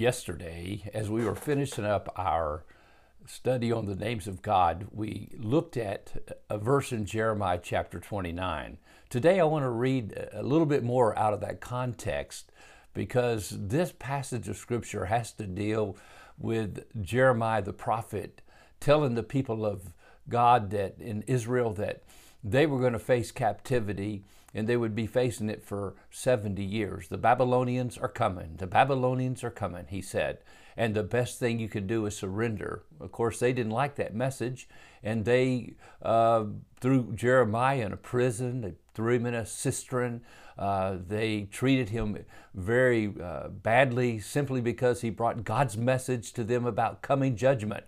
yesterday, as we were finishing up our study on the names of God, we looked at a verse in Jeremiah chapter 29. Today, I want to read a little bit more out of that context because this passage of Scripture has to deal with Jeremiah the prophet telling the people of God that in Israel that they were going to face captivity and they would be facing it for 70 years. The Babylonians are coming. The Babylonians are coming, he said. And the best thing you can do is surrender. Of course, they didn't like that message, and they uh, threw Jeremiah in a prison. They threw him in a cistern. Uh, they treated him very uh, badly simply because he brought God's message to them about coming judgment.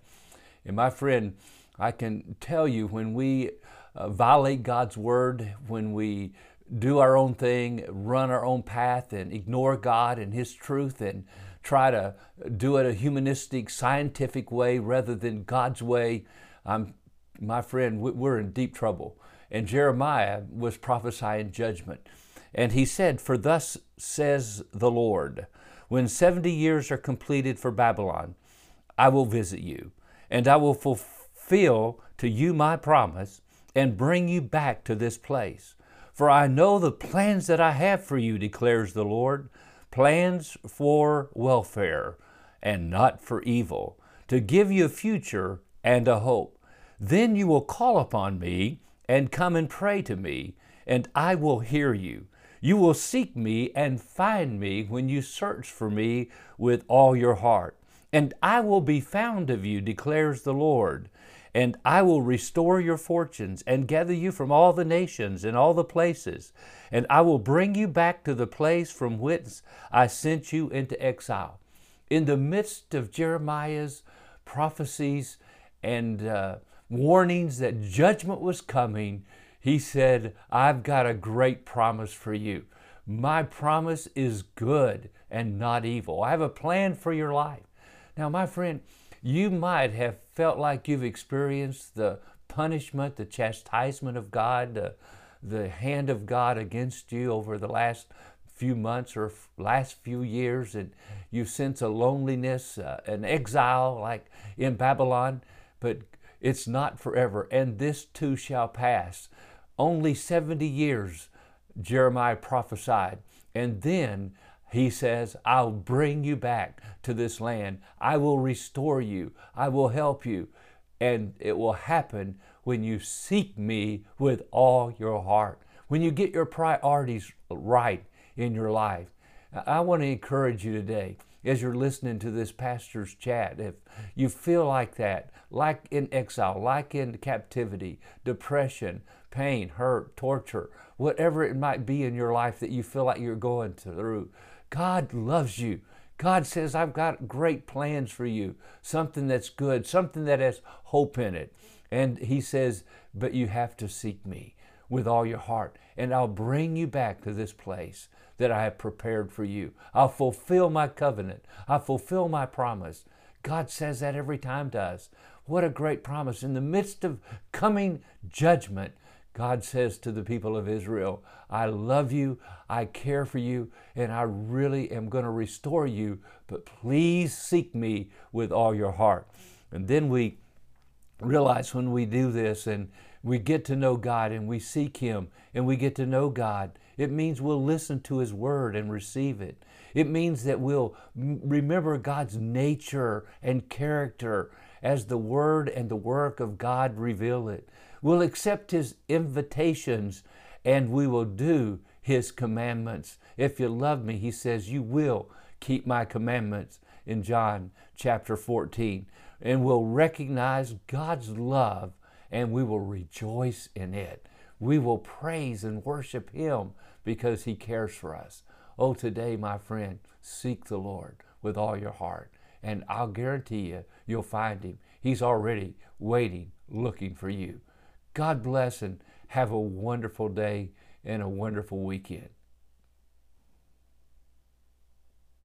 And my friend, I can tell you when we uh, violate God's word, when we do our own thing, run our own path, and ignore God and His truth, and try to do it a humanistic, scientific way rather than God's way, I'm, my friend, we're in deep trouble. And Jeremiah was prophesying judgment. And he said, For thus says the Lord, when 70 years are completed for Babylon, I will visit you, and I will fulfill to you my promise and bring you back to this place. For I know the plans that I have for you, declares the Lord plans for welfare and not for evil, to give you a future and a hope. Then you will call upon me and come and pray to me, and I will hear you. You will seek me and find me when you search for me with all your heart. And I will be found of you, declares the Lord and I will restore your fortunes and gather you from all the nations and all the places, and I will bring you back to the place from whence I sent you into exile. In the midst of Jeremiah's prophecies and uh, warnings that judgment was coming, he said, I've got a great promise for you. My promise is good and not evil. I have a plan for your life. Now, my friend, you might have felt like you've experienced the punishment, the chastisement of God, the, the hand of God against you over the last few months or last few years, and you sense a loneliness, uh, an exile like in Babylon, but it's not forever, and this too shall pass. Only 70 years, Jeremiah prophesied, and then he says, I'll bring you back to this land. I will restore you. I will help you. And it will happen when you seek me with all your heart, when you get your priorities right in your life. I want to encourage you today as you're listening to this pastor's chat. If you feel like that, like in exile, like in captivity, depression, pain, hurt, torture, whatever it might be in your life that you feel like you're going through, God loves you. God says, I've got great plans for you, something that's good, something that has hope in it. And He says, but you have to seek me with all your heart, and I'll bring you back to this place that I have prepared for you. I'll fulfill my covenant, I'll fulfill my promise. God says that every time to us. What a great promise. In the midst of coming judgment, God says to the people of Israel, I love you, I care for you, and I really am going to restore you, but please seek me with all your heart. And then we realize when we do this and we get to know God and we seek Him and we get to know God, it means we'll listen to His Word and receive it. It means that we'll remember God's nature and character as the Word and the work of God reveal it. We'll accept His invitations and we will do His commandments. If you love me, He says, you will keep my commandments in John chapter 14. And we'll recognize God's love and we will rejoice in it. We will praise and worship Him because He cares for us. Oh, today, my friend, seek the Lord with all your heart, and I'll guarantee you, you'll find Him. He's already waiting, looking for you. God bless and have a wonderful day and a wonderful weekend.